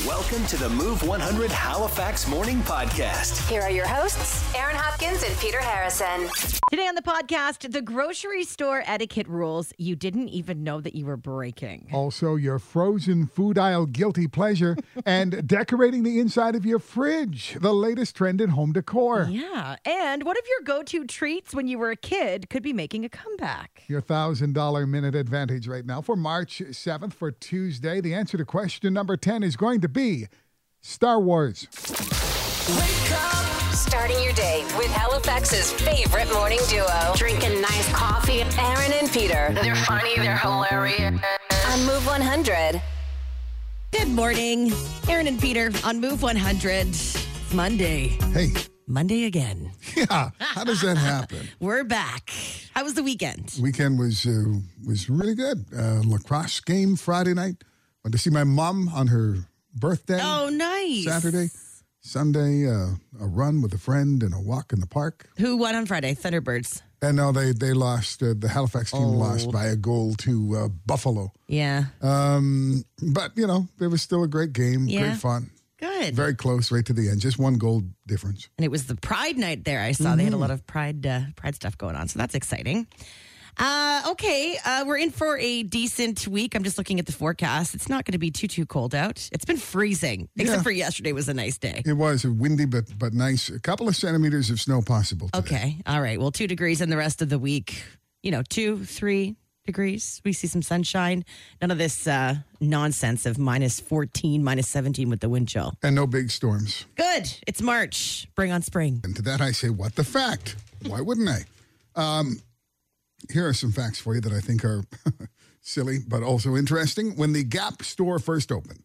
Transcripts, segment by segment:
Welcome to the Move 100 Halifax Morning Podcast. Here are your hosts, Aaron Hopkins and Peter Harrison. Today on the podcast, the grocery store etiquette rules you didn't even know that you were breaking. Also, your frozen food aisle guilty pleasure and decorating the inside of your fridge, the latest trend in home decor. Yeah. And what if your go to treats when you were a kid could be making a comeback? Your $1,000 minute advantage right now for March 7th for Tuesday. The answer to question number 10 is going to be Star Wars. Starting your day with Halifax's favorite morning duo, drinking nice coffee. Aaron and Peter. They're funny, they're hilarious. On Move 100. Good morning. Aaron and Peter on Move 100. It's Monday. Hey, Monday again. yeah, how does that happen? We're back. How was the weekend? Weekend was uh, was really good. Uh, lacrosse game Friday night. Went to see my mom on her birthday. Oh, nice. Saturday. Sunday, uh, a run with a friend and a walk in the park. Who won on Friday? Thunderbirds. And no, they they lost. Uh, the Halifax team Oh. lost by a goal to uh, Buffalo. Yeah. Um, but you know, it was still a great game, Yeah. great fun, Good. very close, right to the end. Just one goal difference. and it was the Pride night there. I saw they had a lot of Pride uh, Pride stuff going on, so that's exciting. Uh, okay, uh, we're in for a decent week. I'm just looking at the forecast. It's not going to be too too cold out. It's been freezing, except Yeah. for yesterday was a nice day. It was a windy, but but nice. A couple of centimeters of snow possible. Today. Okay, all right. Well, two degrees, in the rest of the week, you know, two three degrees. We see some sunshine. None of this uh, nonsense of minus 14, minus 17 with the wind chill. and no big storms. Good. It's March. Bring on spring. And to that, I say, what the fact? Why wouldn't I? Um, here are some facts for you that I think are silly, but also interesting. When the Gap store first opened,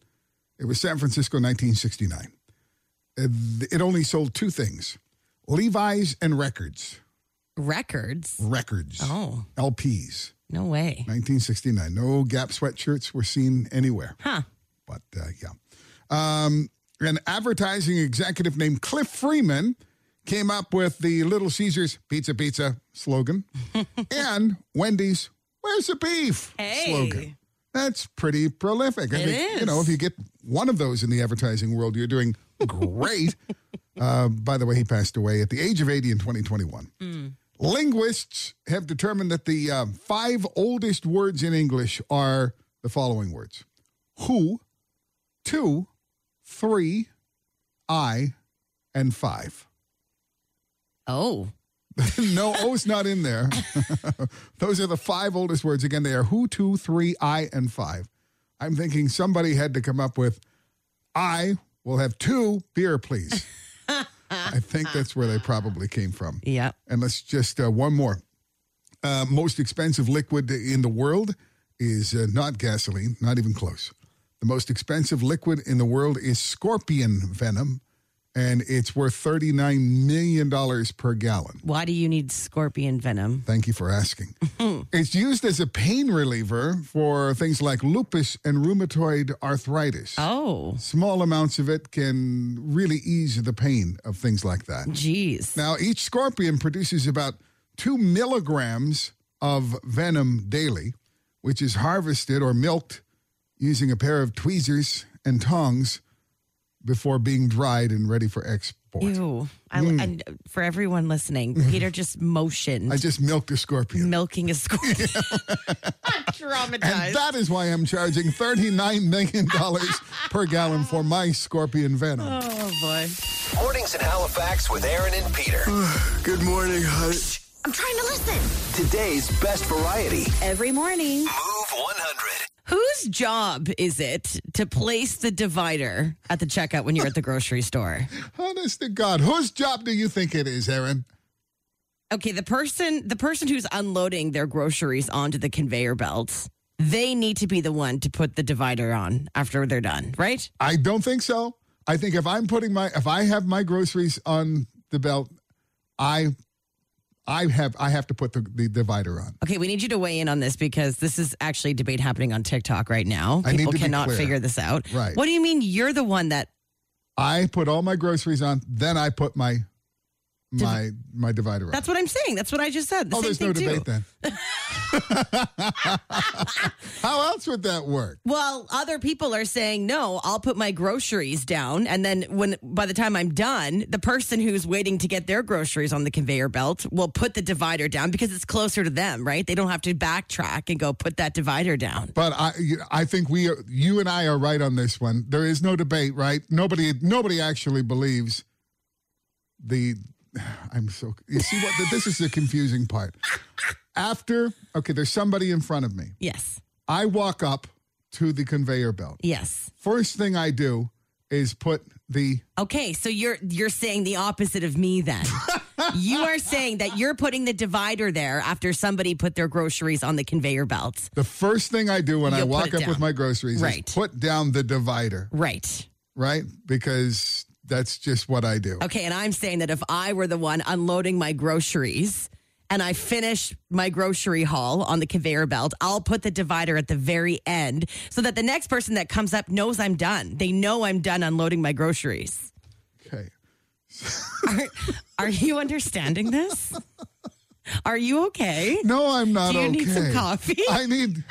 it was San Francisco, 1969. Uh, It only sold two things Levi's and records. Records. Records. Oh, LPs. no way. 1969. No Gap sweatshirts were seen anywhere. Huh. But uh, yeah. Um, an advertising executive named Cliff Freeman came up with the Little Caesars Pizza Pizza slogan and Wendy's Where's the Beef Hey. slogan. That's pretty prolific. I It think, you know, if you get one of those in the advertising world, you're doing great. uh, by the way, he passed away at the age of 80 in 2021. Linguists have determined that the uh, five oldest words in English are the following words who, two, three, I, and five. Oh, no O's not in there. Those are the five oldest words. Again, they are who, two, three, I, and five. I'm thinking somebody had to come up with I will have two beer, please. I think that's where they probably came from. yeah. And let's just uh, one more. Uh, most expensive liquid in the world is uh, not gasoline, not even close. The most expensive liquid in the world is scorpion venom, and it's worth $39 million per gallon. Why do you need scorpion venom? Thank you for asking. it's used as a pain reliever for things like lupus and rheumatoid arthritis. Oh, Small amounts of it can really ease the pain of things like that. geez. Now, each scorpion produces about two milligrams of venom daily, which is harvested or milked using a pair of tweezers and tongs before being dried and ready for export. Ew. I, mm. And uh, for everyone listening, Peter just motioned I just milked a scorpion. milking a scorpion. I'm traumatized. And that is why I'm charging $39 million per gallon for my scorpion venom. oh, boy. Mornings in Halifax with Aaron and Peter. Good morning, honey. I'm trying to listen. Today's best variety. Every morning. Move 100. Whose job is it to place the divider at the checkout when you're at the grocery store? Honest to God, whose job do you think it is, Aaron? Okay, the person the person who's unloading their groceries onto the conveyor belts, they need to be the one to put the divider on after they're done, right? I don't think so. I think if I'm putting my if I have my groceries on the belt, I I have I have to put the, the divider on. Okay, we need you to weigh in on this because this is actually a debate happening on TikTok right now. I need People cannot figure this out. Right. What do you mean you're the one that I put all my groceries on, then I put my my my divider. That's what I'm saying. That's what I just said. The oh, there's no debate too. then. How else would that work? Well, other people are saying no. I'll put my groceries down, and then when by the time I'm done, the person who's waiting to get their groceries on the conveyor belt will put the divider down because it's closer to them, right? They don't have to backtrack and go put that divider down. But I, I think we, are, you and I are right on this one. There is no debate, right? Nobody, nobody actually believes the. I'm so. You see what? This is the confusing part. After, okay, there's somebody in front of me. Yes, I walk up to the conveyor belt. yes. First thing I do is put the Okay, so you're you're saying the opposite of me then. you are saying that you're putting the divider there after somebody put their groceries on the conveyor belt. the first thing I do when I You'll put walk up down. with my groceries Right. is put down the divider, Right. right? Because that's just what I do. Okay, and I'm saying that if I were the one unloading my groceries and I finish my grocery haul on the conveyor belt, I'll put the divider at the very end so that the next person that comes up knows I'm done. They know I'm done unloading my groceries. Okay. Are, are you understanding this? Are you okay? No, I'm not Do you okay. need some coffee? I need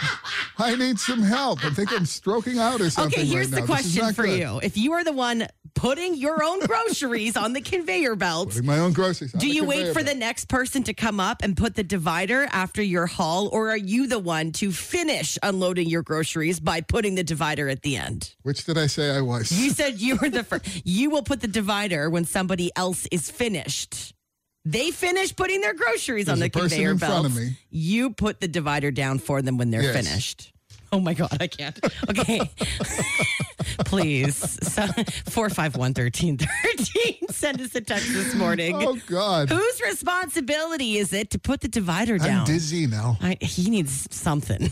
I need some help. I think I'm stroking out or something. Okay, here's right the now. Question for good. you. If you are the one putting your own groceries on the conveyor belt, Putting my own groceries. do you wait for the next person to come up and put the divider after your haul, or are you the one to finish unloading your groceries by putting the divider at the end? Which did I say I was? You said you were the first. You will put the divider when somebody else is finished. They finish putting their groceries on the conveyor in belt. front of me. You put the divider down for them when they're Yes. finished. Oh my God, I can't. Okay. Please. So, 451 1313. Send us a text this morning. oh God. Whose responsibility is it to put the divider down? I'm dizzy now. I, he needs something.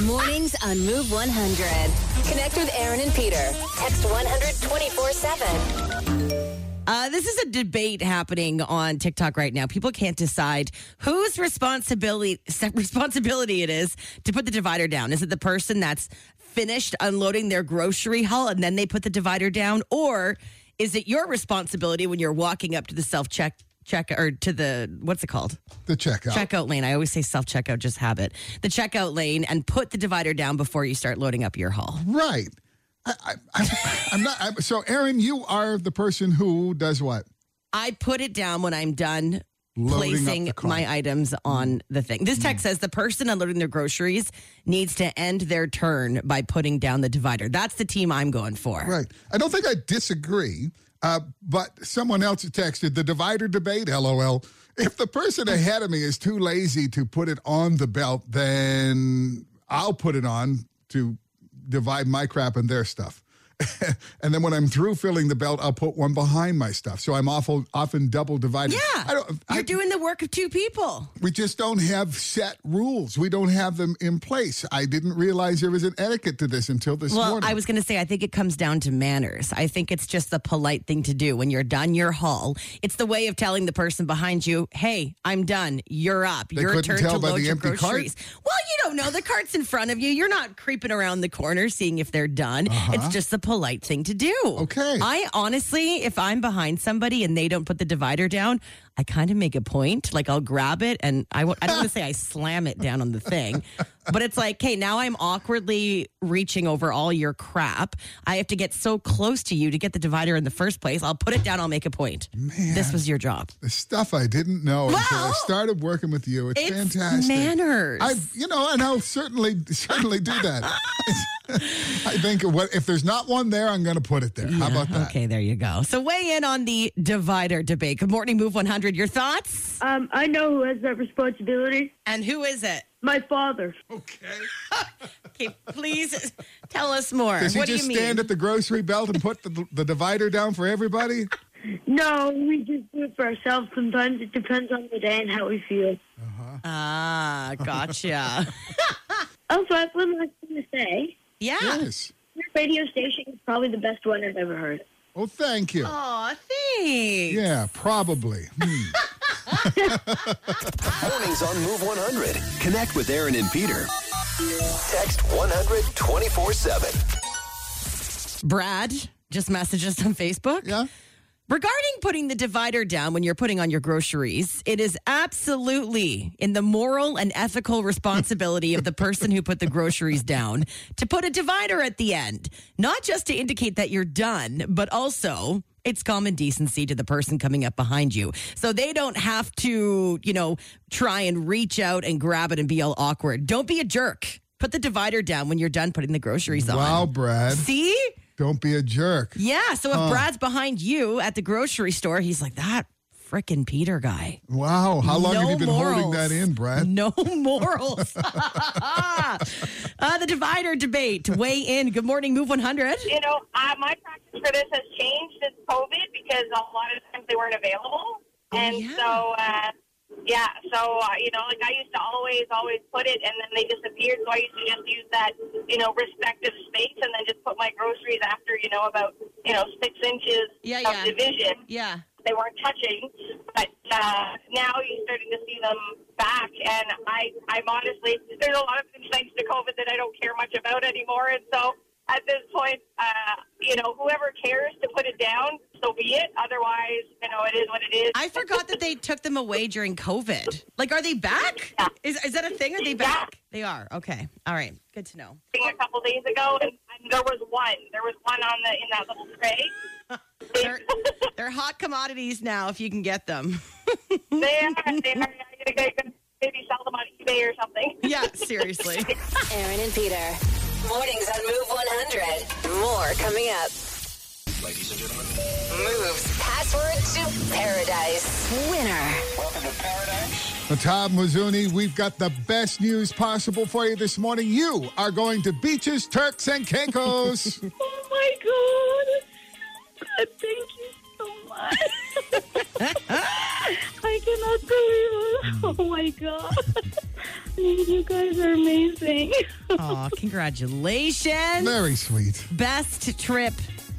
Mornings on Move 100. Connect with Aaron and Peter. Text 100 24 7. Uh, this is a debate happening on TikTok right now. People can't decide whose responsibility responsibility it is to put the divider down. Is it the person that's finished unloading their grocery haul and then they put the divider down, or is it your responsibility when you're walking up to the self check check or to the what's it called The checkout. checkout lane? I always say self checkout, just habit. The checkout lane and put the divider down before you start loading up your haul. Right. I, I, I, I'm not. I'm, so, Aaron, you are the person who does what? I put it down when I'm done placing my items on the thing. This text says the person unloading their groceries needs to end their turn by putting down the divider. That's the team I'm going for. Right. I don't think I disagree. Uh, but someone else texted the divider debate. LOL. If the person ahead of me is too lazy to put it on the belt, then I'll put it on to divide my crap and their stuff. and then when I'm through filling the belt, I'll put one behind my stuff. So I'm awful, often double divided. Yeah. I don't, You're doing the work of two people. we just don't have set rules. We don't have them in place. I didn't realize there was an etiquette to this until this Well, morning. I was going to say, I think it comes down to manners. I think it's just the polite thing to do when you're done your haul. It's the way of telling the person behind you, "Hey, I'm done. You're up. They your turn to load the your empty cart? groceries." Well, you don't know the cart's in front of you. You're not creeping around the corner seeing if they're done. Uh-huh. It's just the polite thing to do. Okay. I honestly, if I'm behind somebody and they don't put the divider down, I kind of make a point. Like I'll grab it and I w- I don't want to say I slam it down on the thing, but it's like, hey, now I'm awkwardly reaching over all your crap. I have to get so close to you to get the divider in the first place. I'll put it down. I'll make a point. This was your job. the stuff I didn't know until I Well, started working with you. It's, it's fantastic. manners. I, you know, and I'll certainly, certainly do that. I think what if there's not one there, I'm going to put it there. How about that? Okay, there you go. So weigh in on the divider debate. Good morning, Move 100. Your thoughts? Um, I know who has that responsibility. And who is it? My father. Okay. Okay, please tell us more. Does he what do just you mean? stand at the grocery belt and put the, the divider down for everybody? No, we just do it for ourselves. Sometimes it depends on the day and how we feel. Ah, gotcha. Also, I have one last thing to say. yeah. Yes. Your radio station is probably the best one I've ever heard. Oh, thank you. Aw, thanks. Yeah, probably. Hmm. Mornings on Move 100. Connect with Aaron and Peter. Text 100 24 7. Brad just messaged us on Facebook. Yeah. Regarding putting the divider down when you're putting on your groceries, it is absolutely in the moral and ethical responsibility of the person who put the groceries down to put a divider at the end, not just to indicate that you're done, but also it's common decency to the person coming up behind you. So they don't have to, you know, try and reach out and grab it and be all awkward. Don't be a jerk. Put the divider down when you're done putting the groceries on. Wow, Brad. See? Don't be a jerk. Yeah. So if Brad's behind you at the grocery store, he's like, that frickin' Peter guy. Wow. How long have you been holding that in, Brad? No morals. uh, the divider debate. Weigh in. Good morning, Move 100. you know, uh, my practice for this has changed since COVID because a lot of times they weren't available. and yeah. so, uh, yeah, so, uh, you know, like I used to always, always put it and then they disappeared. So I used to just use that, you know, respective space and then just put my groceries after, you know, about, you know, six inches Yeah, of yeah. division. Yeah. They weren't touching, but uh, now you're starting to see them back. And I, I'm honestly, there's a lot of things thanks to COVID that I don't care much about anymore. And so at this point, uh, you know, whoever cares to put it down, so be it. Otherwise, you know, it is what it is. I forgot that they took them away during COVID. Like, are they back? Yeah. Is, is that a thing? Are they Yeah. back? They are. Okay. All right. Good to know. a couple days ago, and, and there was one. There was one on the in that little tray. They're, they're hot commodities now if you can get them. they are. They are. You gotta maybe sell them on eBay or something. Yeah, seriously. Aaron and Peter. Mornings on Move 100. More coming up. Ladies and gentlemen, Move's password to paradise. Winner. welcome to Paradise. Tom Muzuni, we've got the best news possible for you this morning. You are going to Beaches, Turks, and Caicos. Oh my God. God, thank you so much. I cannot believe it. Mm. Oh my God. You guys are amazing. Oh, congratulations. Very sweet. Best trip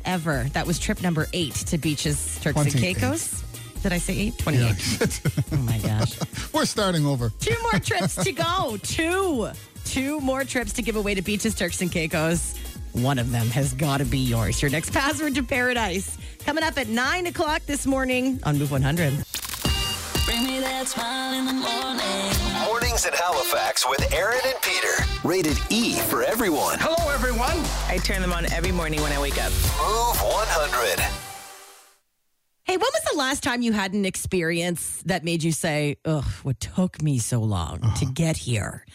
ever. That was trip number eight to beaches, Turks and 28. Caicos. Did I say eight? 28. Yeah. Oh my gosh. We're starting over. Two more trips to go. Two. Two more trips to give away to beaches, Turks and Caicos. One of them has got to be yours. Your next password to paradise. Coming up at 9 o'clock this morning on Move 100. Bring me that smile in the morning. Mornings in Halifax with Aaron and Peter. Rated E for everyone. Hello, everyone. I turn them on every morning when I wake up. Move 100. Hey, when was the last time you had an experience that made you say, ugh, what took me so long to uh-huh. get here?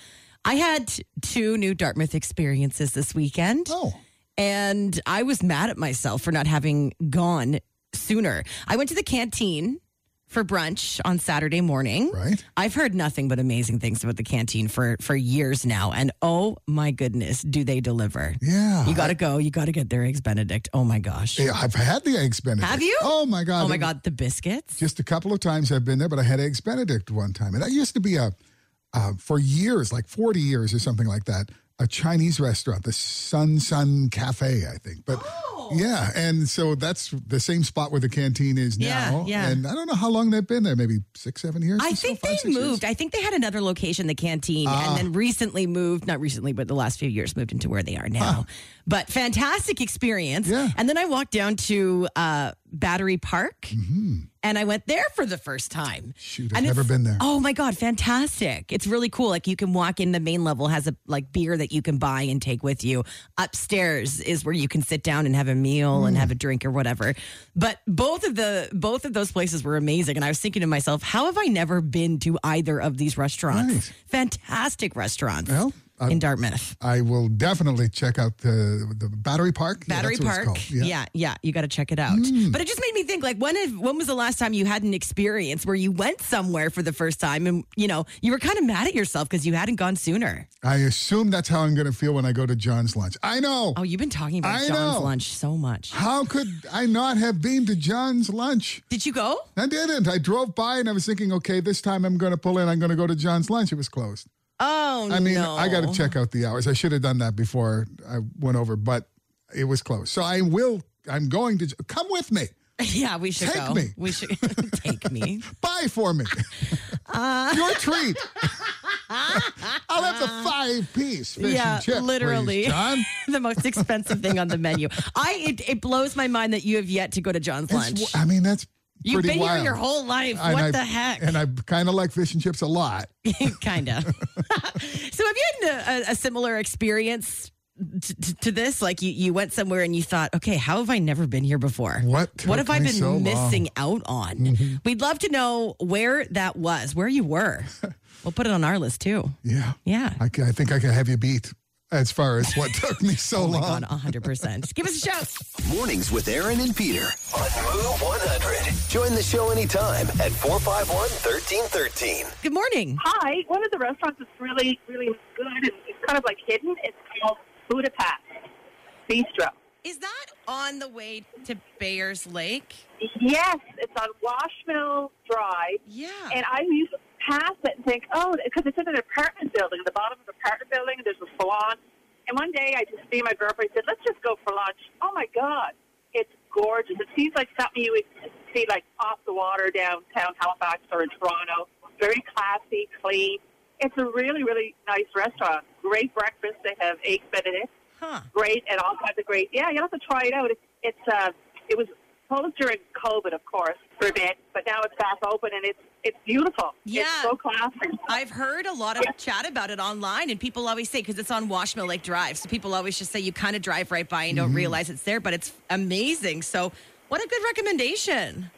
I had two new Dartmouth experiences this weekend. Oh. And I was mad at myself for not having gone sooner. I went to the canteen for brunch on Saturday morning. Right. I've heard nothing but amazing things about the canteen for for years now and oh my goodness, do they deliver. Yeah. You got to go, you got to get their eggs benedict. Oh my gosh. Yeah, I've had the eggs Benedict. Have you? Oh my god. Oh my god, the biscuits. Just a couple of times I've been there, but I had eggs Benedict one time, and that used to be a uh, for years, like forty years or something like that, a Chinese restaurant, the Sun Sun Cafe, I think. But Oh. yeah, and so that's the same spot where the canteen is Yeah, now. yeah. And I don't know how long they've been there, maybe six, seven years. I or so, think five, they six years? moved. I think they had another location, the canteen, Ah. and then recently moved, not recently, but the last few years moved into where they are now. But fantastic experience. Yeah. And then I walked down to uh, Battery Park and I went there for the first time. Shoot, I've And never been there. Oh my God, fantastic. It's really cool. Like you can walk in, the main level has a like beer that you can buy and take with you. Upstairs is where you can sit down and have a meal Mm. and have a drink or whatever. But both of the both of those places were amazing. And I was thinking to myself, how have I never been to either of these restaurants? Right. Fantastic restaurants Well, I- in Dartmouth. I will definitely check out the the Battery Park. Battery it's Park. called. Yeah, yeah, you got to check it out. Mm. But it just made me think like when have, when was the last time you had an experience where you went somewhere for the first time and you know, you were kind of mad at yourself because you hadn't gone sooner. I assume that's how I'm going to feel when I go to John's lunch. I know. Oh, you've been talking about I John's know. lunch so much. How could I not have been to John's lunch? Did you go? I didn't. I drove by and I was thinking, okay, this time I'm going to pull in. I'm going to go to John's lunch. It was closed. Oh, I mean, no. I got to check out the hours. I should have done that before I went over, but it was closed. So I will. I'm going to come with me. Yeah, we should Take go. me. We should take me. Buy for me. Uh. Your treat. I'll have the five piece fish yeah, and chip, please, literally John. the most expensive thing on the menu. I it, it blows my mind that you have yet to go to John's lunch. I mean, that's You've been wild. here your whole life. And what I- the heck? And I kind of like fish and chips a lot. kind of. so, have you had a, a similar experience t- t- to this? Like you, you went somewhere and you thought, okay, how have I never been here before? What What have I been so long? Mm-hmm. missing out on? We'd love to know where that was, where you were. We'll put it on our list too. Yeah. Yeah. I, I think I can have you beat as far as what took me so Oh long. God, 100%. Give us a shout. Mornings with Aaron and Peter on Move 100. Join the show anytime at 451 1313. Good morning. Hi. One of the restaurants is really, really good and it's kind of like hidden. It's called Budapest Bistro. Is that on the way to Bayers Lake? Yes, it's on Washmill Drive. Yeah. And I used to pass it and think, oh, because it's in an apartment building, at the bottom of the apartment building, there's a salon. And one day I just, and my girlfriend said, let's just go for lunch. Oh my God, it's gorgeous. It seems like something you would see like off the water downtown Halifax or in Toronto. Very classy, clean. It's a really, really nice restaurant. Great breakfast. They have eggs Benedict. Huh. Great and all kinds of great. Yeah, you have to try it out. It's, it's uh, it was closed during COVID, of course, for a bit, but now it's back open and it's it's beautiful. Yeah. It's so classy. I've heard a lot of chat about it online, and people always say because it's on Washmill Lake Drive, so people always just say you kind of drive right by and don't realize it's there, but it's amazing. So, what a good recommendation!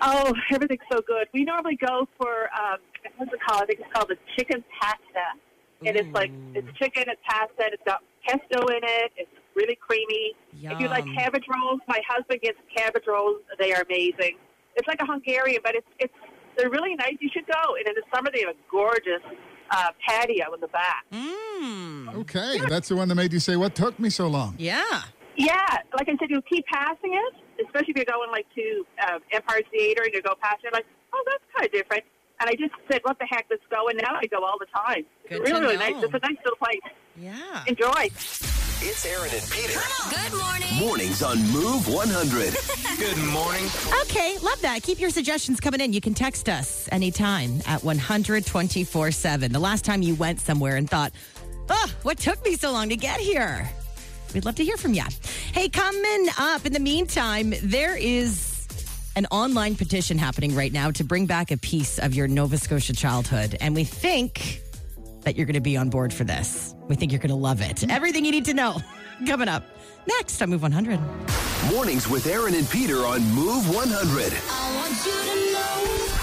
Oh, everything's so good. We normally go for um, what's it called? I think it's called the chicken pasta, and it's like it's chicken it's pasta. And it's got pesto in it. It's really creamy. If you like cabbage rolls, my husband gets cabbage rolls. They are amazing. It's like a Hungarian, but it's it's they're really nice. You should go. And in the summer, they have a gorgeous uh, patio in the back. Mm. Okay, that's the one that made you say, what took me so long? Yeah. Yeah, like I said, you keep passing it, especially if you're going like to uh, Empire Theater and you go past it, like, oh, that's kind of different. And I just said, what the heck, let's go. And now I go all the time. Good it's really, to really nice. It's a nice little place. Yeah. Enjoy. It's Aaron and Peter. Good morning. Mornings on Move 100. Good morning. Okay, love that. Keep your suggestions coming in. You can text us anytime at 124 7. The last time you went somewhere and thought, oh, what took me so long to get here? We'd love to hear from you. Hey, coming up in the meantime, there is an online petition happening right now to bring back a piece of your Nova Scotia childhood. And we think that you're going to be on board for this. We think you're going to love it. Everything you need to know coming up next on Move 100. Mornings with Aaron and Peter on Move 100.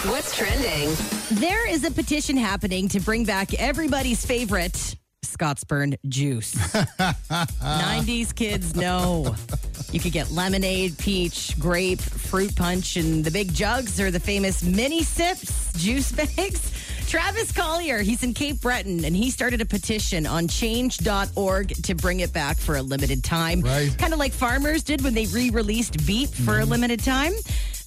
What's trending? There is a petition happening to bring back everybody's favorite Scotsburn juice. 90s kids know. You could get lemonade, peach, grape, fruit punch, and the big jugs or the famous mini sips juice bags. Travis Collier, he's in Cape Breton, and he started a petition on change.org to bring it back for a limited time. Right. Kind of like farmers did when they re released Beep for a limited time.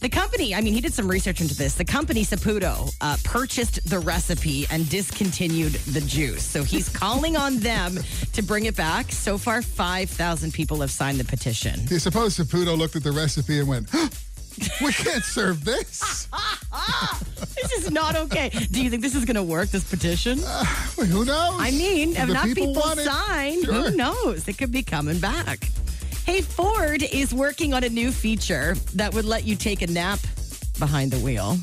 The company, I mean, he did some research into this. The company Saputo uh, purchased the recipe and discontinued the juice. So he's calling on them to bring it back. So far, 5,000 people have signed the petition. You suppose Saputo looked at the recipe and went, we can't serve this? This is not okay. Do you think this is going to work, this petition? Uh, well, who knows? I mean, If if enough people, want sign, sure. who knows? It could be coming back. Hey, Ford is working on a new feature that would let you take a nap behind the wheel.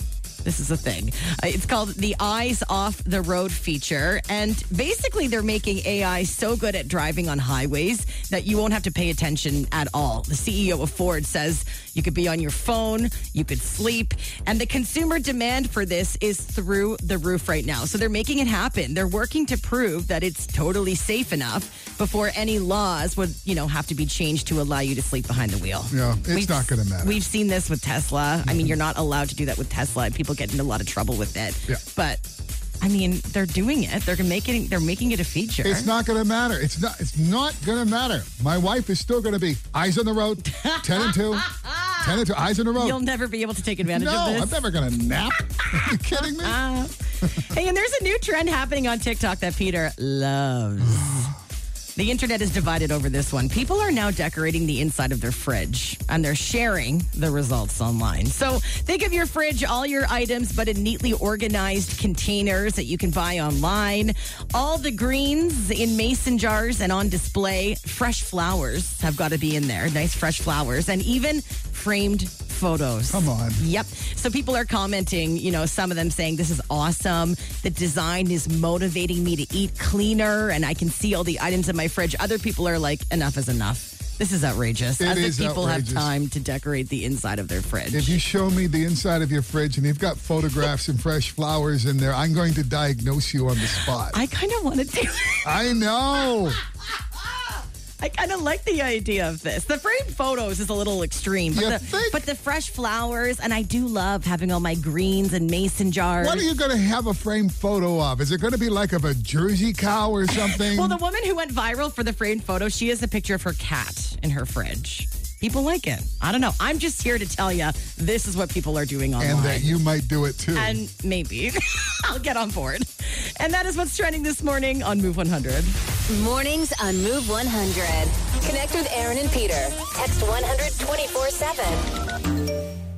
This is a thing. Uh, It's called the Eyes Off the Road feature. And basically, they're making AI so good at driving on highways that you won't have to pay attention at all. The CEO of Ford says you could be on your phone, you could sleep, and the consumer demand for this is through the roof right now. So they're making it happen. They're working to prove that it's totally safe enough before any laws would, you know, have to be changed to allow you to sleep behind the wheel. Yeah, it's We've- not going to matter. We've seen this with Tesla. I mean, you're not allowed to do that with Tesla, and people get into a lot of trouble with it. Yeah. But I mean, they're doing it. They're making they're making it a feature. It's not going to matter. It's not. It's not going to matter. My wife is still going to be eyes on the road, ten and 2. 10 and two, eyes on the road. You'll never be able to take advantage no, of this. I'm never going to nap. Are you kidding me? Uh, hey, and there's a new trend happening on TikTok that Peter loves. The internet is divided over this one. People are now decorating the inside of their fridge and they're sharing the results online. So think of your fridge, all your items, but in neatly organized containers that you can buy online. All the greens in mason jars and on display. Fresh flowers have got to be in there. Nice fresh flowers. And even framed photos. Come on. Yep. So people are commenting, you know, some of them saying this is awesome. The design is motivating me to eat cleaner and I can see all the items in my fridge. Other people are like, enough is enough. This is outrageous. It As is if people outrageous. have time to decorate the inside of their fridge. If you show me the inside of your fridge and you've got photographs and fresh flowers in there, I'm going to diagnose you on the spot. I kind of want to do I know. I kind of like the idea of this. The framed photos is a little extreme, but You the, think? but the fresh flowers, and I do love having all my greens and mason jars. What are you going to have a framed photo of? Is it going to be like of a Jersey cow or something? Well, the woman who went viral for the framed photo, she has a picture of her cat in her fridge. People like it. I don't know. I'm just here to tell you this is what people are doing online. and that you might do it too. And maybe I'll get on board. And that is what's trending this morning on Move 100. Mornings on Move 100. Connect with Aaron and Peter. Text 100 24 7.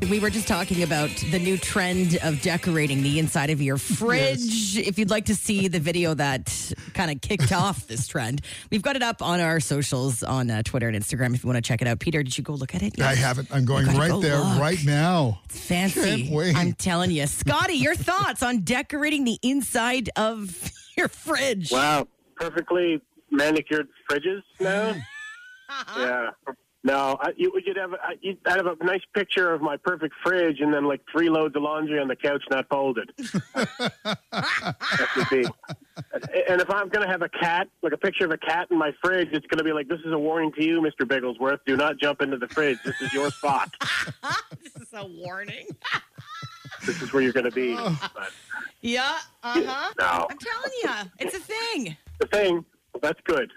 We were just talking about the new trend of decorating the inside of your fridge. If you'd like to see the video that kind of kicked off this trend, we've got it up on our socials on uh, Twitter and Instagram if you want to check it out. Peter, did you go look at it? I haven't. I'm going right go there look. right now. Fancy. Can't wait. I'm telling you. Scotty, your thoughts on decorating the inside of your fridge? Wow, perfectly manicured fridges now. yeah. No, I, you, you'd have I, you'd I'd have a nice picture of my perfect fridge, and then like three loads of laundry on the couch not folded. that would be. And if I'm going to have a cat, like a picture of a cat in my fridge, it's going to be like, "This is a warning to you, Mister Bigglesworth. Do not jump into the fridge. This is your spot. this is a warning. This is where you're going to be." But Yeah, uh huh. No. I'm telling you, it's a thing. the thing, that's good.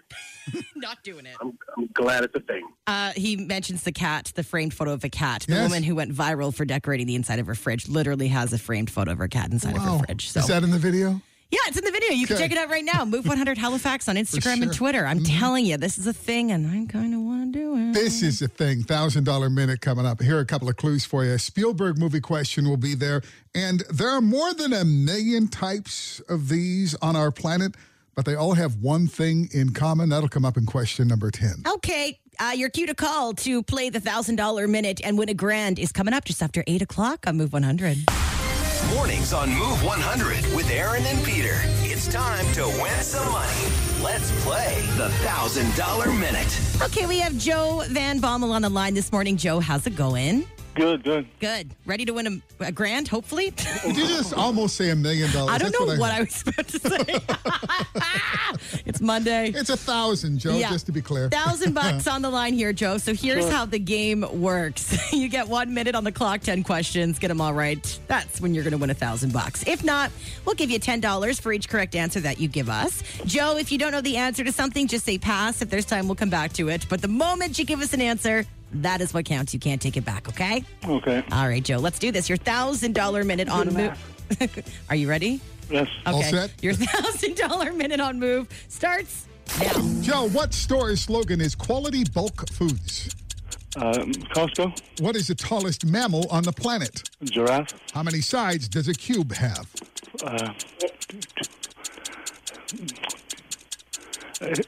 Not doing it. I'm, I'm glad it's a thing. Uh, he mentions the cat, the framed photo of a cat. The Yes. woman who went viral for decorating the inside of her fridge literally has a framed photo of her cat inside of her fridge. So Is that in the video? yeah, it's in the video. You can Okay. check it out right now. Move 100 Halifax on Instagram and sure. Twitter. I'm telling you, this is a thing, and I kind of want to do it. This is the thing. Thousand dollar minute coming up. Here are a couple of clues for you. Spielberg movie question will be there, and there are more than a million types of these on our planet, but they all have one thing in common. That'll come up in question number ten. Okay, uh, your cue to call to play the thousand dollar minute and win a grand is coming up just after eight o'clock on Move 100. Mornings on Move 100 with Aaron and Peter. It's time to win some money. Let's play the $1,000 Minute. Okay, we have Joe Van Bommel on the line this morning. Joe, how's it going? Good, good. Good. Ready to win a, a grand, hopefully? Did you just almost say a million dollars? I don't That's know what I was about to say. it's Monday. It's a thousand, Joe. Yeah. Just to be clear. Thousand bucks on the line here, Joe. So here's how the game works. You get one minute on the clock, 10 questions, get them all right. That's when you're going to win a thousand bucks. If not, we'll give you $10 for each correct answer that you give us. Joe, if you don't know the answer to something, just say pass. If there's time, we'll come back to it. But the moment you give us an answer, that is what counts. You can't take it back, okay? Okay. All right, Joe, let's do this. Your $1,000 minute on move. Are you ready? Yes. All set? Your $1,000 minute on move starts now. Joe, what store's slogan is quality bulk foods? Um, Costco, What is the tallest mammal on the planet? giraffe, How many sides does a cube have? uh,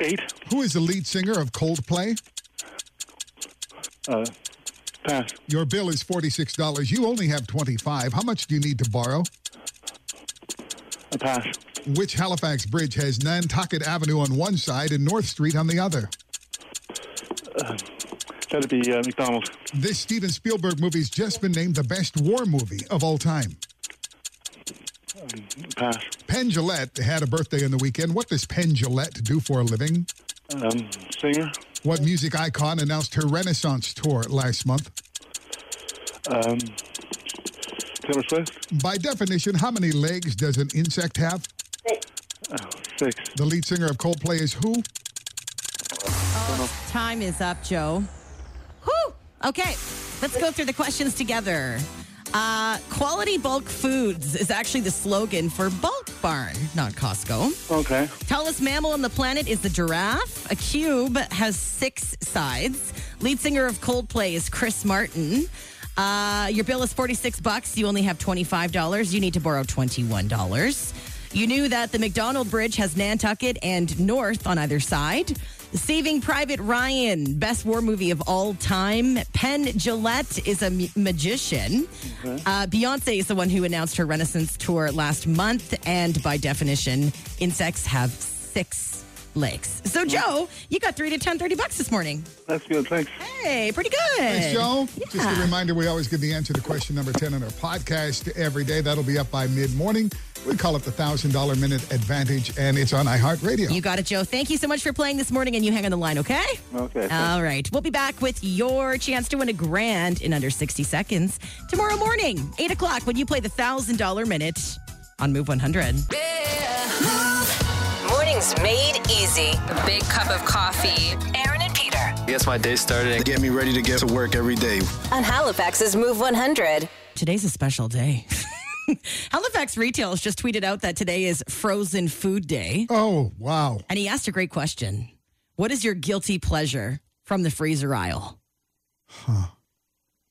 eight, Who is the lead singer of Coldplay? uh, pass, Your bill is $46. You only have 25. How much do you need to borrow? A pass, Which Halifax bridge has Nantucket Avenue on one side and North Street on the other? that'd be uh, McDonald's, This Steven Spielberg movie's just been named the best war movie of all time. pass, Penn Jillette had a birthday in the weekend. What does Penn Jillette do for a living? um, singer, What music icon announced her Renaissance tour last month? um, Taylor Swift, By definition, how many legs does an insect have? uh, six, The lead singer of Coldplay is who? Time is up, Joe. Whew. Okay, let's go through the questions together. Uh, quality bulk foods is actually the slogan for bulk Barn, not Costco. Okay. Tallest mammal on the planet is the giraffe. A cube has six sides. Lead singer of Coldplay is Chris Martin. Uh, your bill is 46 bucks. You only have $25. You need to borrow $21. You knew that the McDonald Bridge has Nantucket and North on either side. Saving Private Ryan, best war movie of all time. Penn Jillette is a m- magician. Uh, Beyonce is the one who announced her Renaissance tour last month. And by definition, insects have six legs. So, mm. Joe, you got three to 10, 30 bucks this morning. That's good. Thanks. Hey, pretty good. Thanks, Joe. Just a reminder, we always give the answer to question number 10 on our podcast every day. That'll be up by mid-morning. We call it the $1,000 Minute Advantage, and it's on iHeartRadio. You got it, Joe. Thank you so much for playing this morning, and you hang on the line, okay? Okay. All right. We'll be back with your chance to win a grand in under 60 seconds tomorrow morning, 8 o'clock, when you play the $1,000 minute on Move 100. Mornings made easy. A big cup of coffee. Aaron and Peter Yes, my day started and get me ready to get to work every day. on Halifax's Move 100. Today's a special day. Halifax Retail has just tweeted out that today is Frozen Food Day. Oh, wow. And he asked a great question What is your guilty pleasure from the freezer aisle? Huh.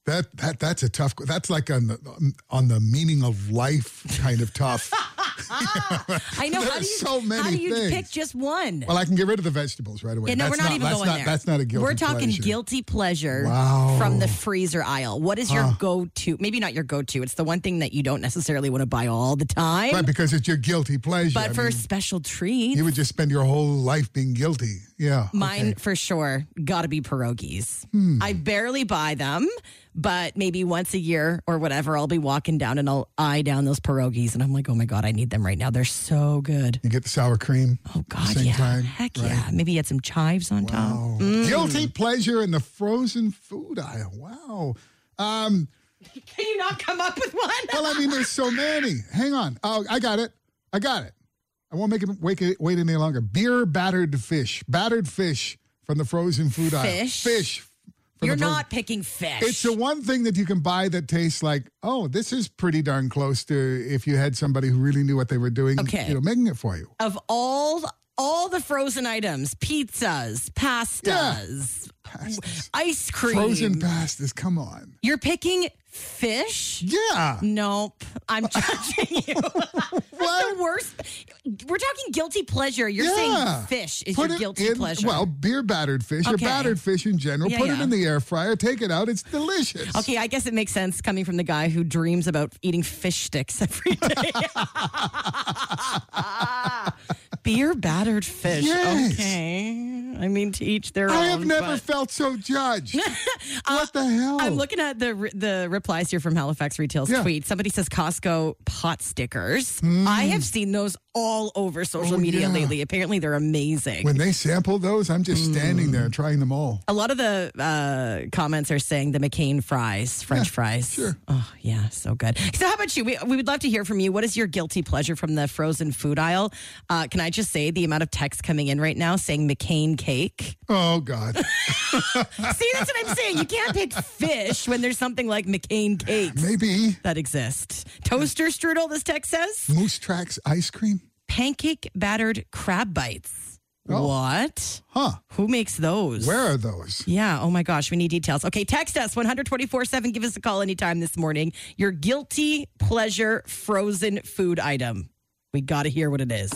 That that that's a tough. That's like on the on the meaning of life kind of tough. I know. How do you, so many how do you things. pick just one? well, I can get rid of the vegetables right away. Yeah, no, That's we're not, even that's going not, there. That's not a guilty. We're talking pleasure. guilty pleasure Wow. from the freezer aisle. What is your go-to? Maybe not your go-to. It's the one thing that you don't necessarily want to buy all the time. Right, because it's your guilty pleasure. but I for mean, special treats, you would just spend your whole life being guilty. Yeah. mine okay. for sure got to be pierogies. Hmm. I barely buy them, but maybe once a year or whatever, I'll be walking down and I'll eye down those pierogies, and I'm like, oh my god, I need them right now. They're so good. You get the sour cream. Oh God, yeah, time, heck right. yeah. Maybe you had some chives on top. Mm. Guilty pleasure in the frozen food aisle. Wow. Um, Can you not come up with one? well, I mean, there's so many. Hang on. Oh, I got it. I got it. I won't make it wait, wait any longer. Beer battered fish. Battered fish from the frozen food aisle. Fish? You're not picking fish. It's the one thing that you can buy that tastes like, oh, this is pretty darn close to if you had somebody who really knew what they were doing, Okay. you know, making it for you. of all all the frozen items, pizzas, pastas, ice cream. Frozen pastas, come on. You're picking fish? Yeah. Nope. I'm judging you. What's the worst? We're talking guilty pleasure. You're Yeah. saying fish is Put your guilty in, pleasure. Well, beer battered fish or battered fish in general. Yeah, put it in the air fryer, take it out. It's delicious. Okay, I guess it makes sense coming from the guy who dreams about eating fish sticks every day. Beer battered fish. Yes. Okay. I mean, to each their own. I have never but- felt so judged. what uh, the hell? I'm looking at the the replies here from Halifax Retail's Yeah. tweet. Somebody says Costco pot stickers. Hmm. I have seen those all over social Oh, media yeah. lately. Apparently, they're amazing. when they sample those, I'm just standing Mm. there trying them all. a lot of the uh, comments are saying the McCain fries, French Yeah, fries. sure. Oh, yeah, so good. So, how about you? We, we would love to hear from you. What is your guilty pleasure from the frozen food aisle? Uh, can I just say the amount of text coming in right now saying McCain cake? Oh, God. See, that's what I'm saying. You can't pick fish when there's something like McCain cakes Maybe that exists. Toaster strudel, this text says. Moose Tracks ice cream? Pancake battered crab bites. Oh. What? Huh. Who makes those? Where are those? Yeah. Oh my gosh. We need details. Okay. Text us 124 7. Give us a call anytime this morning. Your guilty pleasure frozen food item. We got to hear what it is.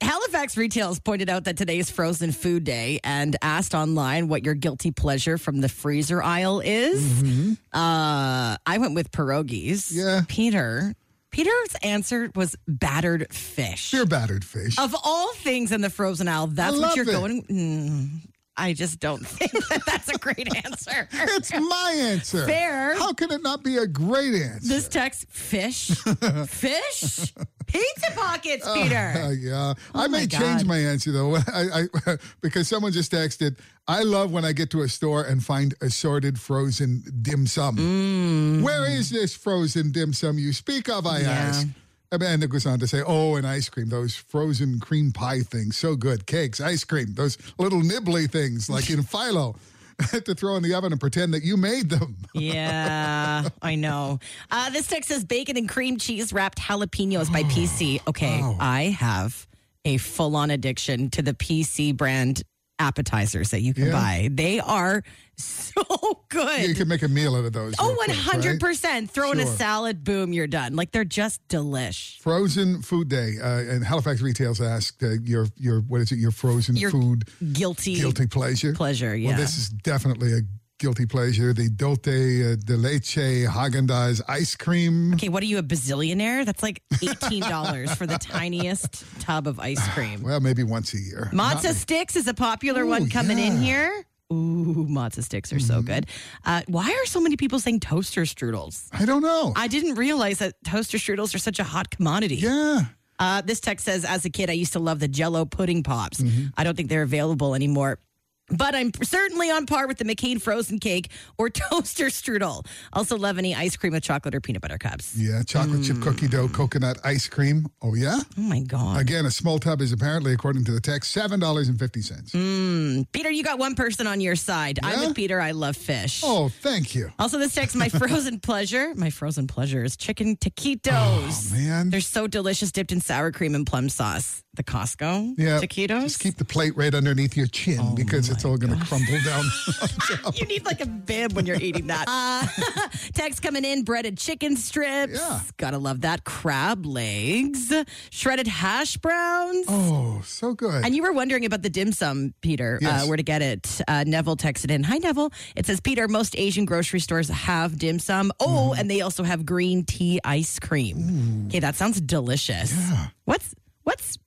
Halifax Retails pointed out that today is Frozen Food Day and asked online what your guilty pleasure from the freezer aisle is. Uh, I went with pierogies. Yeah. Peter. Peter's answer was battered fish. Beer battered fish. Of all things in the frozen aisle, that's what you're it. going. Mm, I just don't think that that's a great answer. It's my answer. Fair. How can it not be a great answer? This text, fish, fish, pizza pockets, Peter. Uh, yeah, I Oh my may change my answer though, I, I, because someone just texted. I love when I get to a store and find assorted frozen dim sum. Mm. Where is this frozen dim sum you speak of? I Yeah. ask. And it goes on to say, "Oh, and ice cream, those frozen cream pie things, so good. Cakes, ice cream, those little nibbly things like in phyllo." to throw in the oven and pretend that you made them. Yeah, I know. Uh, this text says bacon and cream cheese wrapped jalapenos by PC. Okay, Oh. I have a full on addiction to the PC brand appetizers that you can Yeah. buy. They are so good. You can make a meal out of those. Oh, real quick, right? 100%. Throw in a salad, boom, you're done. Like they're just delish. Frozen Food Day, uh, and Halifax Retails asked uh, your your what is it? Your frozen Your food Guilty. guilty pleasure. pleasure, yeah. Well, this is definitely a guilty pleasure. The Dulce uh, de Leche Haagen ice cream. Okay, what are you, a bazillionaire? That's like $18 for the tiniest tub of ice cream. Well, maybe once a year. Mozza Not- sticks is a popular Ooh, one coming in yeah. Mm-hmm. here. Ooh, mozza sticks are so good. Uh, why are so many people saying toaster strudels? I don't know. I didn't realize that toaster strudels are such a hot commodity. yeah. Uh, this text says, as a kid, I used to love the Jello pudding pops. Mm-hmm. I don't think they're available anymore. But I'm certainly on par with the McCain frozen cake or toaster strudel. Also, love any ice cream with chocolate or peanut butter cups. Yeah, chocolate chip mm. cookie dough, coconut ice cream. Oh, yeah? Oh my God. Again, a small tub is apparently, according to the text, $7.50. Mm. Peter, you got one person on your side. I'm Yeah? with Peter. I love fish. Oh, thank you. Also, this text, my frozen pleasure, my frozen pleasure is chicken taquitos. Oh, man. They're so delicious, dipped in sour cream and plum sauce. The Costco Yeah. taquitos. Just keep the plate right underneath your chin Oh because it's all going to crumble down. you need like a bib when you're eating that. Uh, text coming in breaded chicken strips. Yeah. Gotta love that. Crab legs, shredded hash browns. oh, so good. And you were wondering about the dim sum, Peter, Yes. uh, where to get it. Uh, Neville texted in Hi, Neville. It says, Peter, most Asian grocery stores have dim sum. Oh, Mm-hmm. and they also have green tea ice cream. Okay, that sounds delicious. Yeah. What's what's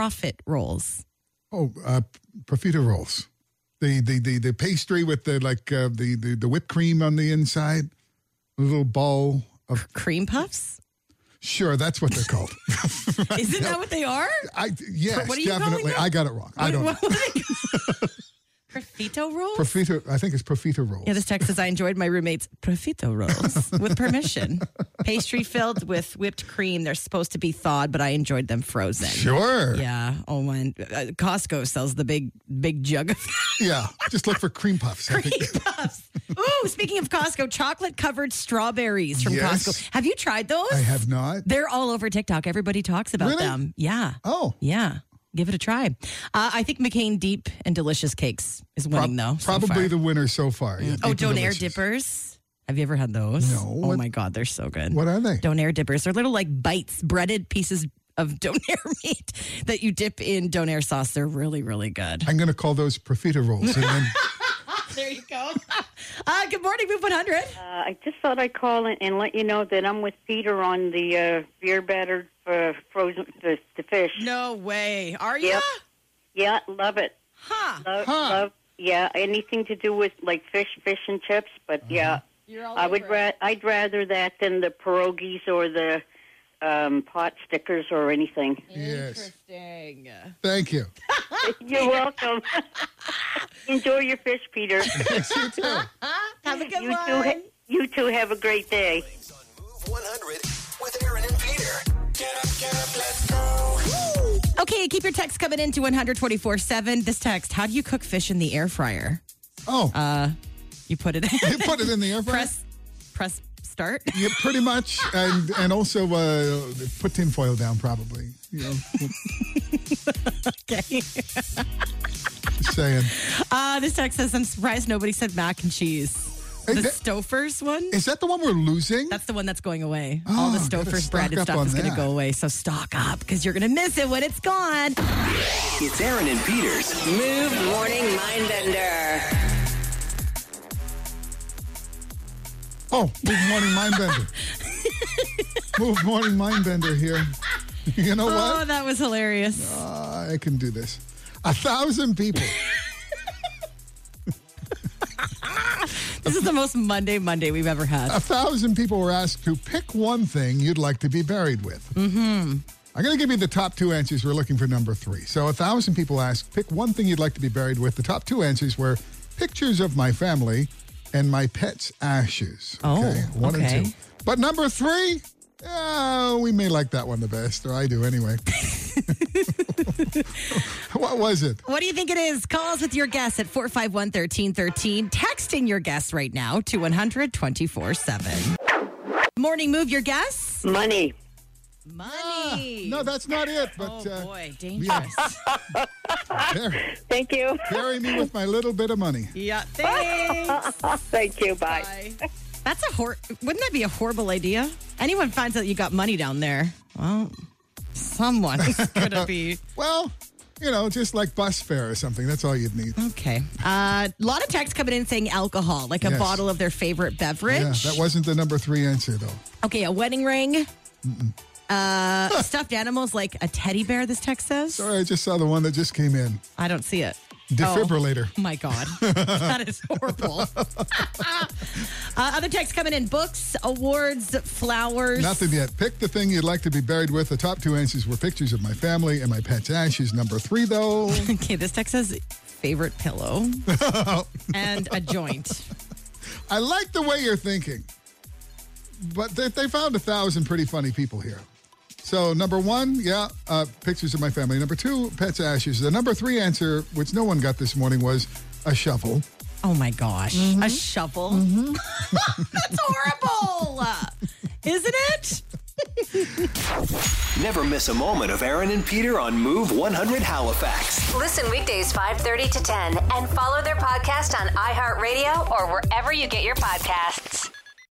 profit rolls? Oh, uh, rolls. The, the the the pastry with the like uh, the, the the whipped cream on the inside, a little ball of Cream puffs? sure that's what they're called. Isn't that what they are? I yes, What definitely. I got it wrong. I don't know. What, what they- Profito rolls? Profiter, I think it's profiterole. yeah, this text says I enjoyed my roommate's profito rolls with permission. Pastry filled with whipped cream. They're supposed to be thawed, but I enjoyed them frozen. Sure. Yeah. Oh man, uh, Costco sells the big, big jug of Yeah. Just look for cream puffs. Cream puffs. Ooh, speaking of Costco, chocolate covered strawberries from Yes. Costco. Have you tried those? I have not. They're all over TikTok. Everybody talks about Really? them. Yeah. Oh. Yeah. Give it a try. Uh, I think McCain Deep and Delicious Cakes is winning, though. so Probably far. the winner so far. Yeah, Oh, Deep and Donair delicious. dippers. Have you ever had those? No. Oh What- my God, they're so good. What are they? Donair dippers. They're little like bites, breaded pieces of donair meat that you dip in donair sauce. They're really, really good. I'm going to call those profiteroles. And then There you go. Uh, good morning, Move 100. Uh, I just thought I'd call and, and let you know that I'm with Peter on the uh, beer battered uh, frozen the, the fish. No way. Are you? Yep. Yeah, love it. Huh. Love, Huh. love. Yeah, anything to do with like fish, fish and chips. But yeah, You're all I would. Ra- I'd rather that than the pierogies or the um, pot stickers or anything. yes. Interesting. Thank you. You're welcome. Enjoy your fish, Peter. Thanks, you too. Have a good you one. too. Ha- you two have a great day. With Aaron and Peter. Get up, get up, let's go. Okay, keep your text coming in to 124 7. This text How do you cook fish in the air fryer? Oh, Uh, you put it in. you put it in the air fryer? press, press start. Yeah, pretty much, and and also uh, put tinfoil down, probably. You know, Okay. just saying. Uh, this text says, I'm surprised nobody said mac and cheese. Hey, The that- Stouffer's one? Is that the one we're losing? That's the one that's going away. All the Oh, gotta Stouffer's branded stuff is going to go away. So stock up because you're going to miss it when it's gone. It's Aaron and Peter's Move Morning Mindbender. Oh, move morning mind bender. move morning mind bender here. You know Oh, what? that was hilarious. Uh, I can do this. A thousand people. This is the most Monday Monday we've ever had. A thousand people were asked to pick one thing you'd like to be buried with. Mm-hmm. I'm going to give you the top two answers. We're looking for number three. So a thousand people asked, pick one thing you'd like to be buried with. The top two answers were pictures of my family and my pet's ashes. Oh, one okay. and two. But number three, uh, we may like that one the best, or I do anyway. What was it? What do you think it is? Call us with your guess at 451 1313. Texting your guess right now to 100 24 7. Morning move, your guess? Money. Money. No, that's not it. But oh, uh, boy, dangerous. there, Thank you. carry me with my little bit of money. Yeah, thanks. Thank you. Bye. Bye. That's a hor. Wouldn't that be a horrible idea? Anyone finds out you got money down there, well, someone is gonna be Well, you know, just like bus fare or something. That's all you'd need. okay. A lot of texts coming in saying alcohol, like a Yes. bottle of their favorite beverage. Yeah, that wasn't the number three answer, though. okay, a wedding ring. Uh, stuffed animals like a teddy bear. This text says. Sorry, I just saw the one that just came in. I don't see it. Defibrillator. Oh my God. that is horrible. uh, other texts coming in books, awards, flowers. Nothing yet. Pick the thing you'd like to be buried with. The top two answers were pictures of my family and my pet's ashes. Number three, though. Okay, this text says favorite pillow and a joint. I like the way you're thinking, but they, they found a thousand pretty funny people here. So number one, yeah, uh, pictures of my family. Number two, pet's ashes. The number three answer, which no one got this morning, was a shovel. Oh my gosh, a shovel. That's horrible, isn't it? Never miss a moment of Aaron and Peter on Move 100 Halifax. Listen weekdays 5:30 to 10 and follow their podcast on iHeartRadio or wherever you get your podcasts.